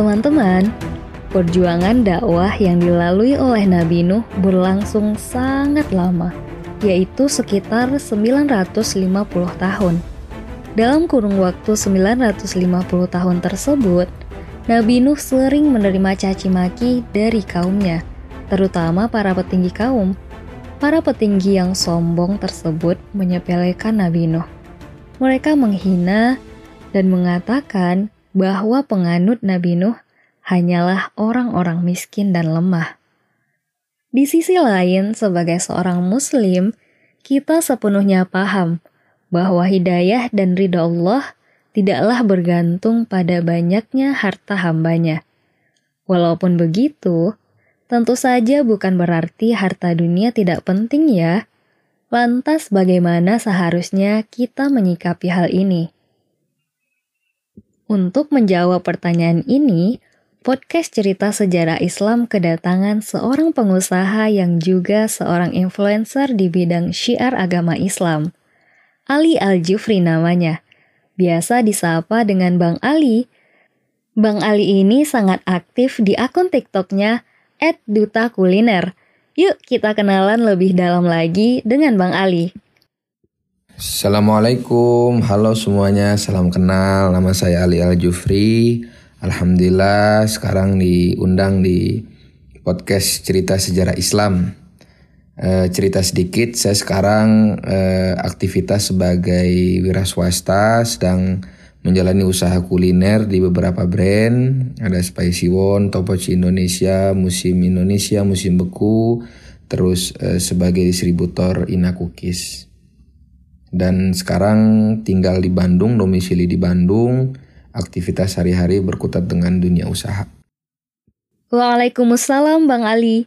Teman-teman, perjuangan dakwah yang dilalui oleh Nabi Nuh berlangsung sangat lama, yaitu sekitar 950 tahun. Dalam kurung waktu 950 tahun tersebut, Nabi Nuh sering menerima caci maki dari kaumnya, terutama para petinggi kaum. Para petinggi yang sombong tersebut menyepelekan Nabi Nuh. Mereka menghina dan mengatakan bahwa penganut Nabi Nuh hanyalah orang-orang miskin dan lemah. Di sisi lain, sebagai seorang Muslim, kita sepenuhnya paham bahwa hidayah dan ridha Allah tidaklah bergantung pada banyaknya harta hambanya. Walaupun begitu, tentu saja bukan berarti harta dunia tidak penting ya. Lantas bagaimana seharusnya kita menyikapi hal ini? Untuk menjawab pertanyaan ini, podcast cerita sejarah Islam kedatangan seorang pengusaha yang juga seorang influencer di bidang syiar agama Islam. Ali Al-Jufri namanya. Biasa disapa dengan Bang Ali. Bang Ali ini sangat aktif di akun TikToknya @duta_kuliner. Yuk kita kenalan lebih dalam lagi dengan Bang Ali. Assalamualaikum, halo semuanya, salam kenal. Nama saya Ali Al Jufri. Alhamdulillah sekarang diundang di podcast cerita sejarah Islam. E, cerita sedikit, saya sekarang e, aktivitas sebagai wira swasta, sedang menjalani usaha kuliner di beberapa brand. Ada Spicy One, Topoci Indonesia, Musim Indonesia, Musim Beku, terus e, sebagai distributor Ina Cookies dan sekarang tinggal di Bandung, domisili di Bandung, aktivitas sehari-hari berkutat dengan dunia usaha. Waalaikumsalam Bang Ali.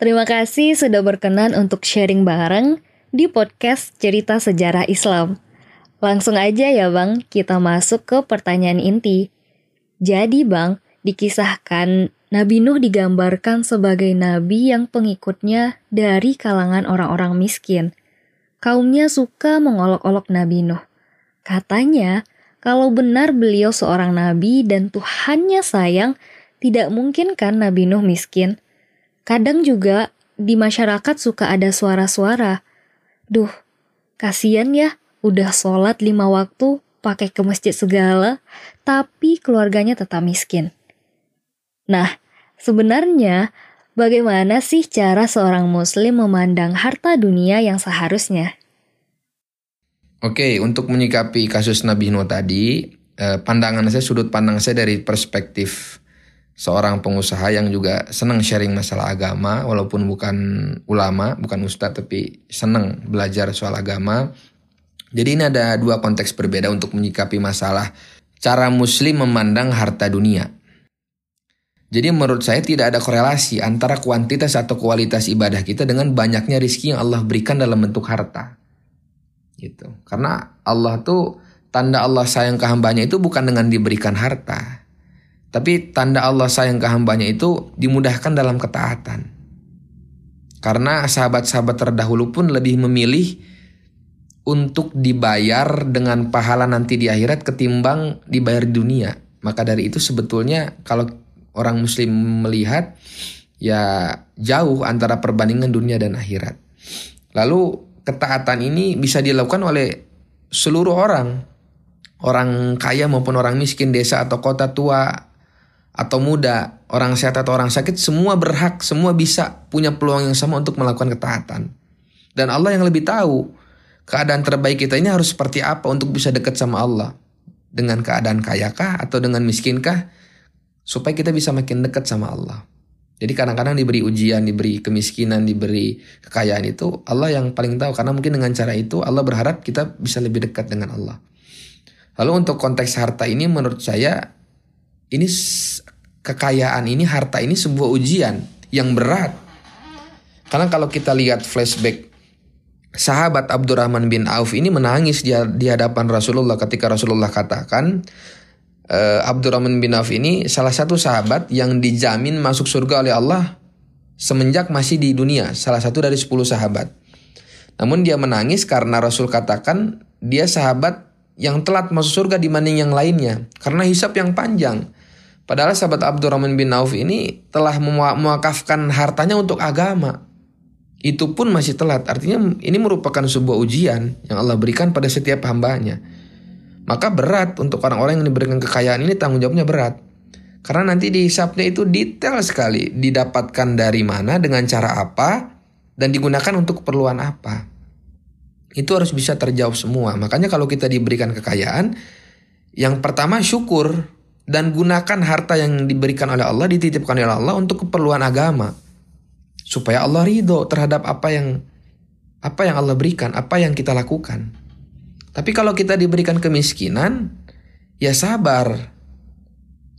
Terima kasih sudah berkenan untuk sharing bareng di podcast Cerita Sejarah Islam. Langsung aja ya Bang, kita masuk ke pertanyaan inti. Jadi Bang, dikisahkan Nabi Nuh digambarkan sebagai nabi yang pengikutnya dari kalangan orang-orang miskin – kaumnya suka mengolok-olok Nabi Nuh. Katanya, kalau benar beliau seorang nabi dan Tuhannya sayang, tidak mungkin kan Nabi Nuh miskin. Kadang juga di masyarakat suka ada suara-suara. Duh, kasihan ya, udah sholat lima waktu, pakai ke masjid segala, tapi keluarganya tetap miskin. Nah, sebenarnya Bagaimana sih cara seorang muslim memandang harta dunia yang seharusnya? Oke, untuk menyikapi kasus Nabi Nuh tadi, eh, pandangan saya, sudut pandang saya dari perspektif seorang pengusaha yang juga senang sharing masalah agama, walaupun bukan ulama, bukan ustadz, tapi senang belajar soal agama. Jadi ini ada dua konteks berbeda untuk menyikapi masalah cara muslim memandang harta dunia. Jadi menurut saya tidak ada korelasi antara kuantitas atau kualitas ibadah kita dengan banyaknya rizki yang Allah berikan dalam bentuk harta. Gitu. Karena Allah tuh tanda Allah sayang ke hambanya itu bukan dengan diberikan harta. Tapi tanda Allah sayang ke hambanya itu dimudahkan dalam ketaatan. Karena sahabat-sahabat terdahulu pun lebih memilih untuk dibayar dengan pahala nanti di akhirat ketimbang dibayar di dunia. Maka dari itu sebetulnya kalau orang muslim melihat ya jauh antara perbandingan dunia dan akhirat. Lalu ketaatan ini bisa dilakukan oleh seluruh orang. Orang kaya maupun orang miskin, desa atau kota tua atau muda, orang sehat atau orang sakit, semua berhak, semua bisa punya peluang yang sama untuk melakukan ketaatan. Dan Allah yang lebih tahu keadaan terbaik kita ini harus seperti apa untuk bisa dekat sama Allah. Dengan keadaan kayakah atau dengan miskinkah? Supaya kita bisa makin dekat sama Allah. Jadi kadang-kadang diberi ujian, diberi kemiskinan, diberi kekayaan itu Allah yang paling tahu karena mungkin dengan cara itu Allah berharap kita bisa lebih dekat dengan Allah. Lalu untuk konteks harta ini menurut saya ini kekayaan ini harta ini sebuah ujian yang berat. Karena kalau kita lihat flashback sahabat Abdurrahman bin Auf ini menangis di, di hadapan Rasulullah ketika Rasulullah katakan uh, Abdurrahman bin Auf ini salah satu sahabat yang dijamin masuk surga oleh Allah semenjak masih di dunia, salah satu dari 10 sahabat. Namun dia menangis karena Rasul katakan dia sahabat yang telat masuk surga dibanding yang lainnya karena hisap yang panjang. Padahal sahabat Abdurrahman bin Auf ini telah mewakafkan hartanya untuk agama. Itu pun masih telat. Artinya ini merupakan sebuah ujian yang Allah berikan pada setiap hambanya. Maka berat untuk orang-orang yang diberikan kekayaan ini tanggung jawabnya berat. Karena nanti dihisapnya itu detail sekali. Didapatkan dari mana, dengan cara apa, dan digunakan untuk keperluan apa. Itu harus bisa terjawab semua. Makanya kalau kita diberikan kekayaan, yang pertama syukur dan gunakan harta yang diberikan oleh Allah, dititipkan oleh Allah untuk keperluan agama. Supaya Allah ridho terhadap apa yang apa yang Allah berikan, apa yang kita lakukan. Tapi kalau kita diberikan kemiskinan, ya sabar.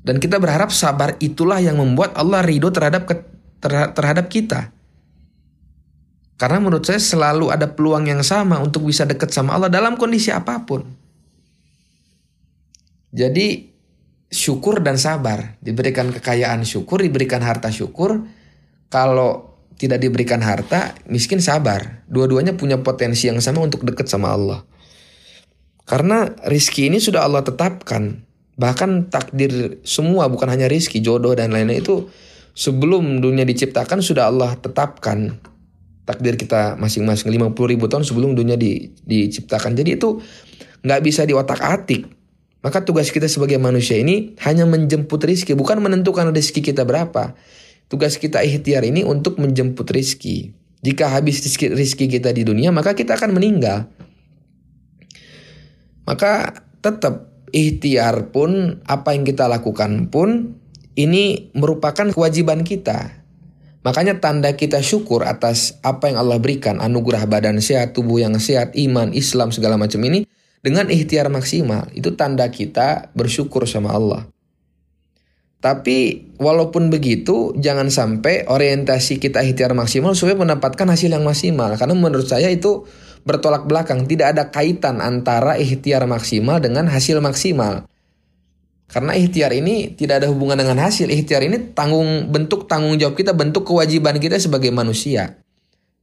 Dan kita berharap sabar itulah yang membuat Allah ridho terhadap terhadap kita. Karena menurut saya selalu ada peluang yang sama untuk bisa dekat sama Allah dalam kondisi apa pun. Jadi syukur dan sabar. Diberikan kekayaan syukur, diberikan harta syukur. Kalau tidak diberikan harta, miskin sabar. Dua-duanya punya potensi yang sama untuk dekat sama Allah. Karena rizki ini sudah Allah tetapkan. Bahkan takdir semua bukan hanya rizki, jodoh dan lain-lain itu sebelum dunia diciptakan sudah Allah tetapkan. Takdir kita masing-masing 50 ribu tahun sebelum dunia di, diciptakan. Jadi itu nggak bisa diotak atik maka tugas kita sebagai manusia ini hanya menjemput rizki, bukan menentukan rizki kita berapa. Tugas kita ikhtiar ini untuk menjemput rizki. Jika habis rizki, kita di dunia, maka kita akan meninggal. Maka tetap ikhtiar pun, apa yang kita lakukan pun, ini merupakan kewajiban kita. Makanya tanda kita syukur atas apa yang Allah berikan, anugerah badan sehat, tubuh yang sehat, iman, Islam, segala macam ini, dengan ikhtiar maksimal. Itu tanda kita bersyukur sama Allah. Tapi walaupun begitu, jangan sampai orientasi kita ikhtiar maksimal supaya mendapatkan hasil yang maksimal. Karena menurut saya itu bertolak belakang. Tidak ada kaitan antara ikhtiar maksimal dengan hasil maksimal. Karena ikhtiar ini tidak ada hubungan dengan hasil. Ikhtiar ini tanggung bentuk tanggung jawab kita, bentuk kewajiban kita sebagai manusia.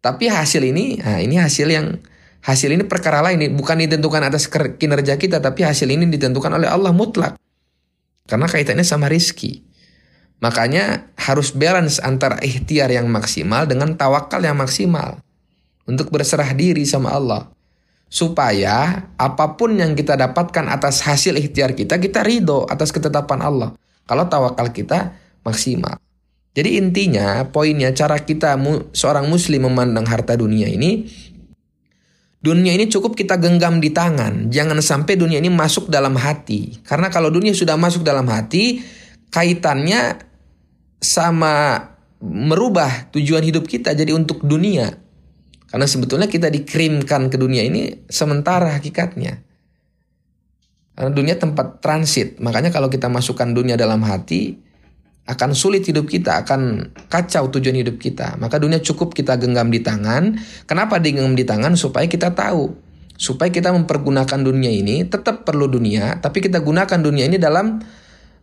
Tapi hasil ini, nah ini hasil yang Hasil ini perkara lain, bukan ditentukan atas kinerja kita, tapi hasil ini ditentukan oleh Allah mutlak. Karena kaitannya sama rizki. Makanya harus balance antara ikhtiar yang maksimal dengan tawakal yang maksimal. Untuk berserah diri sama Allah. Supaya apa pun yang kita dapatkan atas hasil ikhtiar kita, kita ridho atas ketetapan Allah. Kalau tawakal kita maksimal. Jadi intinya, poinnya cara kita seorang muslim memandang harta dunia ini Dunia ini cukup kita genggam di tangan. Jangan sampai dunia ini masuk dalam hati. Karena kalau dunia sudah masuk dalam hati, kaitannya sama merubah tujuan hidup kita jadi untuk dunia. Karena sebetulnya kita dikirimkan ke dunia ini sementara hakikatnya. Karena dunia tempat transit. Makanya kalau kita masukkan dunia dalam hati, akan sulit hidup kita, akan kacau tujuan hidup kita. Maka dunia cukup kita genggam di tangan. Kenapa digenggam di tangan? Supaya kita tahu. Supaya kita mempergunakan dunia ini, tetap perlu dunia, tapi kita gunakan dunia ini dalam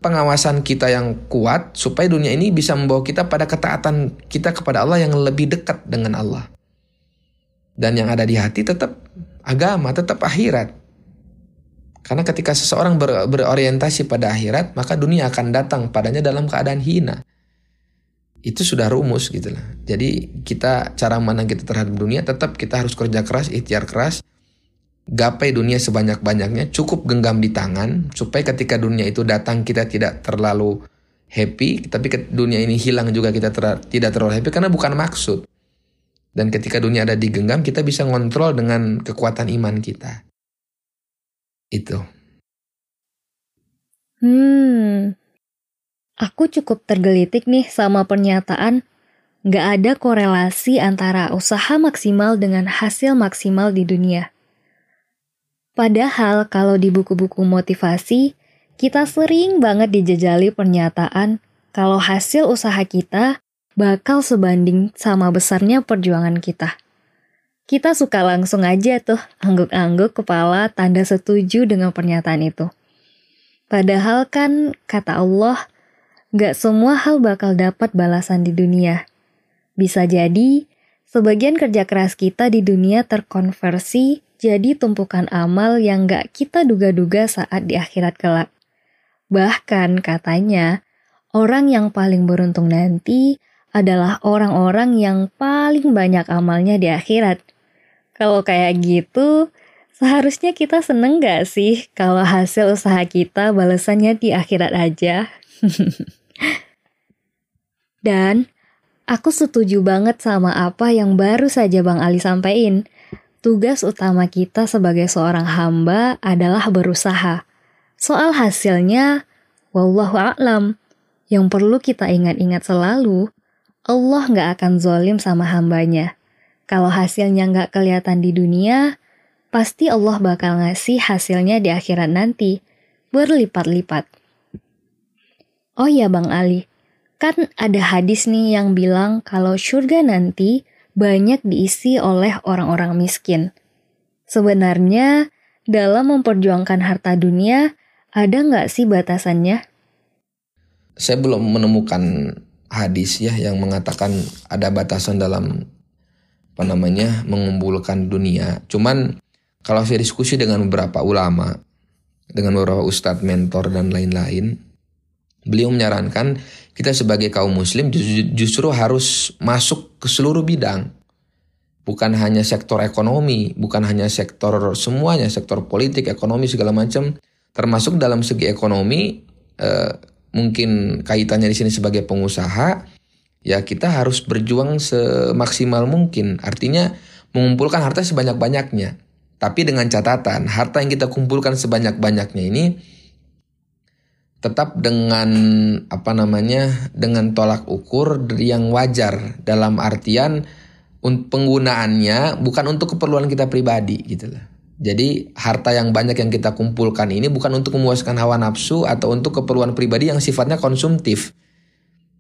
pengawasan kita yang kuat, supaya dunia ini bisa membawa kita pada ketaatan kita kepada Allah yang lebih dekat dengan Allah. Dan yang ada di hati tetap agama, tetap akhirat. Karena ketika seseorang ber, berorientasi pada akhirat, maka dunia akan datang padanya dalam keadaan hina. Itu sudah rumus gitu lah. Jadi kita cara mana kita terhadap dunia tetap kita harus kerja keras, ikhtiar keras, gapai dunia sebanyak-banyaknya, cukup genggam di tangan supaya ketika dunia itu datang kita tidak terlalu happy, tapi dunia ini hilang juga kita ter, tidak terlalu happy karena bukan maksud. Dan ketika dunia ada digenggam, kita bisa ngontrol dengan kekuatan iman kita. Itu. Hmm, aku cukup tergelitik nih sama pernyataan gak ada korelasi antara usaha maksimal dengan hasil maksimal di dunia. Padahal kalau di buku-buku motivasi, kita sering banget dijajali pernyataan kalau hasil usaha kita bakal sebanding sama besarnya perjuangan kita. Kita suka langsung aja tuh angguk-angguk kepala tanda setuju dengan pernyataan itu. Padahal kan kata Allah, gak semua hal bakal dapat balasan di dunia. Bisa jadi, sebagian kerja keras kita di dunia terkonversi jadi tumpukan amal yang gak kita duga-duga saat di akhirat kelak. Bahkan katanya, orang yang paling beruntung nanti adalah orang-orang yang paling banyak amalnya di akhirat. Kalau kayak gitu, seharusnya kita seneng gak sih kalau hasil usaha kita balasannya di akhirat aja? Dan aku setuju banget sama apa yang baru saja Bang Ali sampaikan. Tugas utama kita sebagai seorang hamba adalah berusaha. Soal hasilnya, wallahu a'lam. Yang perlu kita ingat-ingat selalu, Allah nggak akan zolim sama hambanya. Kalau hasilnya nggak kelihatan di dunia, pasti Allah bakal ngasih hasilnya di akhirat nanti, berlipat-lipat. Oh ya Bang Ali, kan ada hadis nih yang bilang kalau surga nanti banyak diisi oleh orang-orang miskin. Sebenarnya, dalam memperjuangkan harta dunia, ada nggak sih batasannya? Saya belum menemukan hadis ya yang mengatakan ada batasan dalam apa namanya mengumpulkan dunia. Cuman kalau saya diskusi dengan beberapa ulama, dengan beberapa ustadz, mentor dan lain-lain, beliau menyarankan kita sebagai kaum muslim justru harus masuk ke seluruh bidang. Bukan hanya sektor ekonomi, bukan hanya sektor semuanya, sektor politik, ekonomi segala macam. Termasuk dalam segi ekonomi, eh, mungkin kaitannya di sini sebagai pengusaha, ya kita harus berjuang semaksimal mungkin. Artinya mengumpulkan harta sebanyak-banyaknya. Tapi dengan catatan, harta yang kita kumpulkan sebanyak-banyaknya ini tetap dengan apa namanya dengan tolak ukur yang wajar dalam artian penggunaannya bukan untuk keperluan kita pribadi gitu loh. Jadi harta yang banyak yang kita kumpulkan ini bukan untuk memuaskan hawa nafsu atau untuk keperluan pribadi yang sifatnya konsumtif.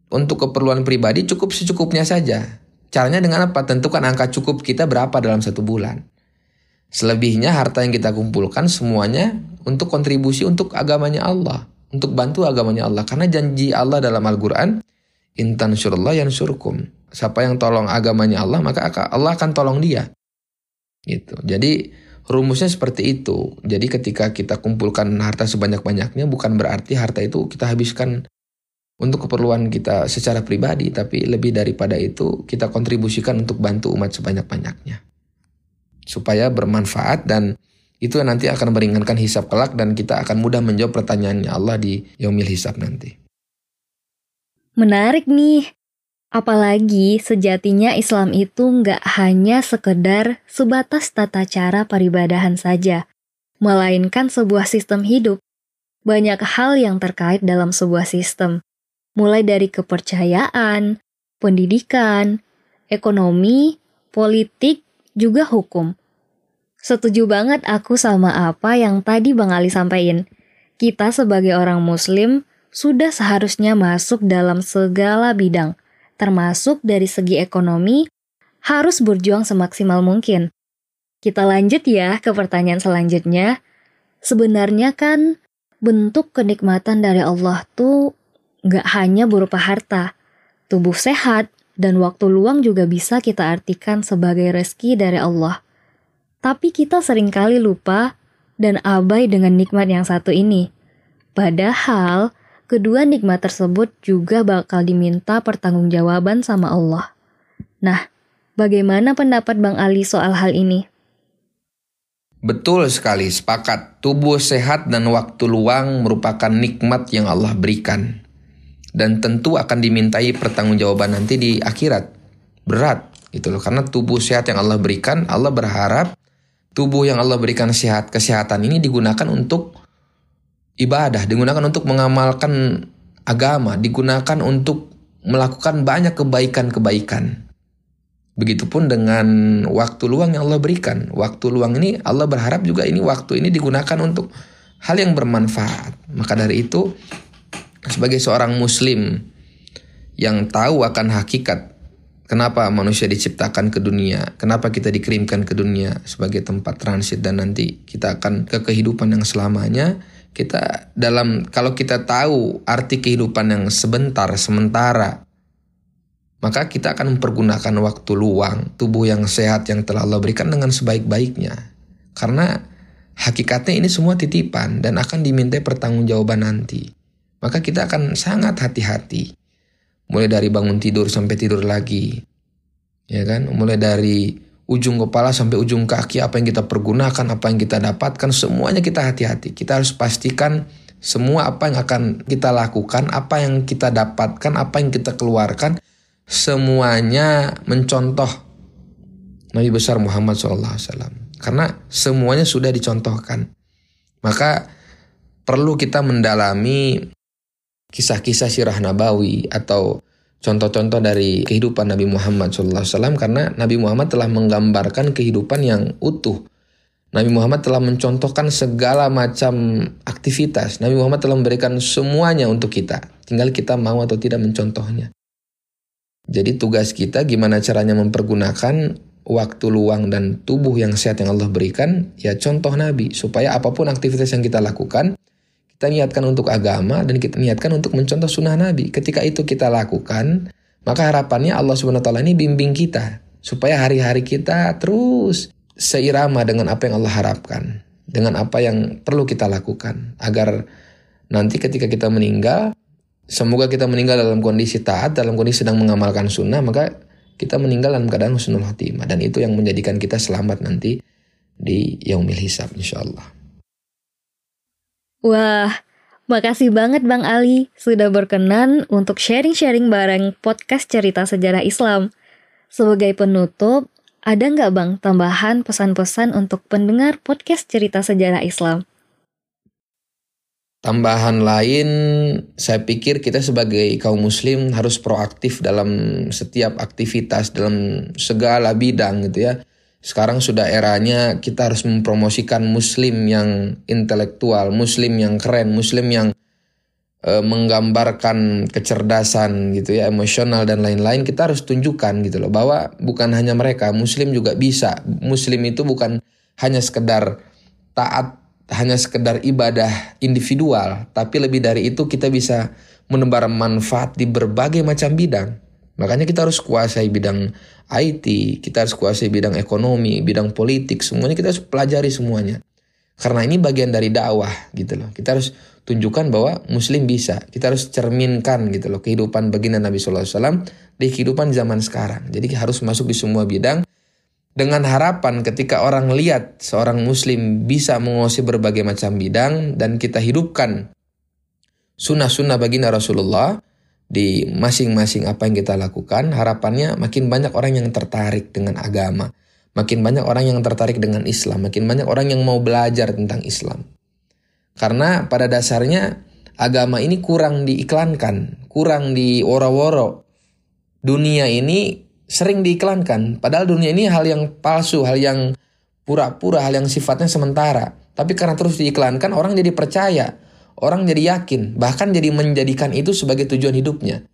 Untuk keperluan pribadi cukup secukupnya saja. Caranya dengan apa? Tentukan angka cukup kita berapa dalam satu bulan. Selebihnya harta yang kita kumpulkan semuanya untuk kontribusi untuk agamanya Allah untuk bantu agamanya Allah. Karena janji Allah dalam Al-Quran, Intan surullah yang surkum. Siapa yang tolong agamanya Allah, maka Allah akan tolong dia. Gitu. Jadi rumusnya seperti itu. Jadi ketika kita kumpulkan harta sebanyak-banyaknya, bukan berarti harta itu kita habiskan untuk keperluan kita secara pribadi, tapi lebih daripada itu kita kontribusikan untuk bantu umat sebanyak-banyaknya. Supaya bermanfaat dan itu nanti akan meringankan hisap kelak dan kita akan mudah menjawab pertanyaannya Allah di yaumil hisap nanti. Menarik nih. Apalagi sejatinya Islam itu nggak hanya sekedar sebatas tata cara peribadahan saja, melainkan sebuah sistem hidup. Banyak hal yang terkait dalam sebuah sistem, mulai dari kepercayaan, pendidikan, ekonomi, politik, juga hukum. Setuju banget aku sama apa yang tadi Bang Ali sampaikan. Kita sebagai orang muslim sudah seharusnya masuk dalam segala bidang, termasuk dari segi ekonomi, harus berjuang semaksimal mungkin. Kita lanjut ya ke pertanyaan selanjutnya. Sebenarnya kan bentuk kenikmatan dari Allah tuh gak hanya berupa harta, tubuh sehat, dan waktu luang juga bisa kita artikan sebagai rezeki dari Allah. Tapi kita sering kali lupa dan abai dengan nikmat yang satu ini. Padahal, kedua nikmat tersebut juga bakal diminta pertanggungjawaban sama Allah. Nah, bagaimana pendapat Bang Ali soal hal ini? Betul sekali, sepakat. Tubuh sehat dan waktu luang merupakan nikmat yang Allah berikan. Dan tentu akan dimintai pertanggungjawaban nanti di akhirat. Berat gitu loh. Karena tubuh sehat yang Allah berikan, Allah berharap tubuh yang Allah berikan sehat kesehatan ini digunakan untuk ibadah, digunakan untuk mengamalkan agama, digunakan untuk melakukan banyak kebaikan-kebaikan. Begitupun dengan waktu luang yang Allah berikan. Waktu luang ini Allah berharap juga ini waktu ini digunakan untuk hal yang bermanfaat. Maka dari itu sebagai seorang muslim yang tahu akan hakikat Kenapa manusia diciptakan ke dunia? Kenapa kita dikirimkan ke dunia sebagai tempat transit dan nanti kita akan ke kehidupan yang selamanya? Kita dalam kalau kita tahu arti kehidupan yang sebentar, sementara, maka kita akan mempergunakan waktu luang, tubuh yang sehat yang telah Allah berikan dengan sebaik-baiknya. Karena hakikatnya ini semua titipan dan akan dimintai pertanggungjawaban nanti. maka kita akan sangat hati-hati. Mulai dari bangun tidur sampai tidur lagi. Ya kan? Mulai dari ujung kepala sampai ujung kaki apa yang kita pergunakan, apa yang kita dapatkan, semuanya kita hati-hati. Kita harus pastikan semua apa yang akan kita lakukan, apa yang kita dapatkan, apa yang kita keluarkan, semuanya mencontoh Nabi besar Muhammad SAW. Karena semuanya sudah dicontohkan. Maka perlu kita mendalami kisah-kisah sirah nabawi atau contoh-contoh dari kehidupan Nabi Muhammad SAW karena Nabi Muhammad telah menggambarkan kehidupan yang utuh. Nabi Muhammad telah mencontohkan segala macam aktivitas. Nabi Muhammad telah memberikan semuanya untuk kita. Tinggal kita mau atau tidak mencontohnya. Jadi tugas kita gimana caranya mempergunakan waktu luang dan tubuh yang sehat yang Allah berikan, ya contoh Nabi. Supaya apa pun aktivitas yang kita lakukan, kita niatkan untuk agama dan kita niatkan untuk mencontoh sunnah Nabi. Ketika itu kita lakukan, maka harapannya Allah SWT ini bimbing kita supaya hari-hari kita terus seirama dengan apa yang Allah harapkan, dengan apa yang perlu kita lakukan agar nanti ketika kita meninggal, semoga kita meninggal dalam kondisi taat, dalam kondisi sedang mengamalkan sunnah, maka kita meninggal dalam keadaan husnul khotimah dan itu yang menjadikan kita selamat nanti di yaumil hisab insyaallah. Wah, makasih banget Bang Ali sudah berkenan untuk sharing-sharing bareng podcast cerita sejarah Islam. Sebagai penutup, ada nggak Bang tambahan pesan-pesan untuk pendengar podcast cerita sejarah Islam? Tambahan lain, saya pikir kita sebagai kaum muslim harus proaktif dalam setiap aktivitas, dalam segala bidang gitu ya sekarang sudah eranya kita harus mempromosikan muslim yang intelektual, muslim yang keren, muslim yang e, menggambarkan kecerdasan gitu ya, emosional dan lain-lain. Kita harus tunjukkan gitu loh bahwa bukan hanya mereka, muslim juga bisa. Muslim itu bukan hanya sekedar taat, hanya sekedar ibadah individual, tapi lebih dari itu kita bisa menebar manfaat di berbagai macam bidang. Makanya kita harus kuasai bidang IT, kita harus kuasai bidang ekonomi, bidang politik, semuanya kita harus pelajari semuanya. Karena ini bagian dari dakwah gitu loh. Kita harus tunjukkan bahwa muslim bisa. Kita harus cerminkan gitu loh kehidupan baginda Nabi SAW di kehidupan zaman sekarang. Jadi harus masuk di semua bidang dengan harapan ketika orang lihat seorang muslim bisa menguasai berbagai macam bidang dan kita hidupkan sunnah-sunnah baginda Rasulullah, di masing-masing apa yang kita lakukan, harapannya makin banyak orang yang tertarik dengan agama, makin banyak orang yang tertarik dengan Islam, makin banyak orang yang mau belajar tentang Islam. Karena pada dasarnya agama ini kurang diiklankan, kurang di woro-woro. Dunia ini sering diiklankan, padahal dunia ini hal yang palsu, hal yang pura-pura, hal yang sifatnya sementara. Tapi karena terus diiklankan, orang jadi percaya Orang jadi yakin, bahkan jadi menjadikan itu sebagai tujuan hidupnya.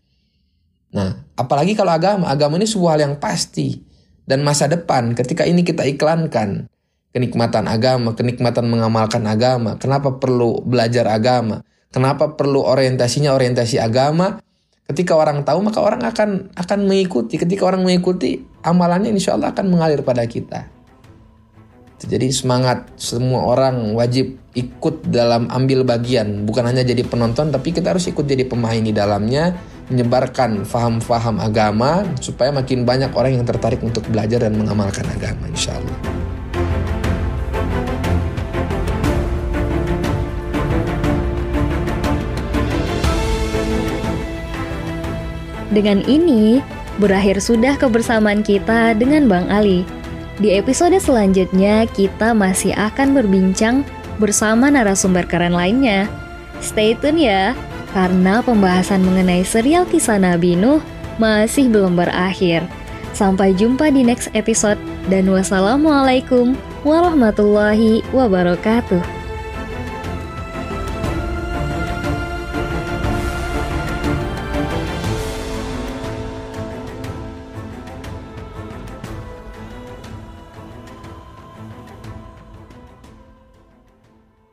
Nah, apalagi kalau agama, agama ini sebuah hal yang pasti. Dan masa depan ketika ini kita iklankan, kenikmatan agama, kenikmatan mengamalkan agama, kenapa perlu belajar agama, kenapa perlu orientasinya orientasi agama, ketika orang tahu maka orang akan akan mengikuti, ketika orang mengikuti, amalannya insya Allah akan mengalir pada kita. Jadi semangat semua orang wajib ikut dalam ambil bagian, bukan hanya jadi penonton tapi kita harus ikut jadi pemain di dalamnya, menyebarkan faham-faham agama supaya makin banyak orang yang tertarik untuk belajar dan mengamalkan agama insya Allah. Dengan ini, berakhir sudah kebersamaan kita dengan Bang Ali. Di episode selanjutnya, kita masih akan berbincang bersama narasumber keren lainnya. Stay tune ya, karena pembahasan mengenai serial kisah Nabi Nuh masih belum berakhir. Sampai jumpa di next episode, dan wassalamualaikum warahmatullahi wabarakatuh.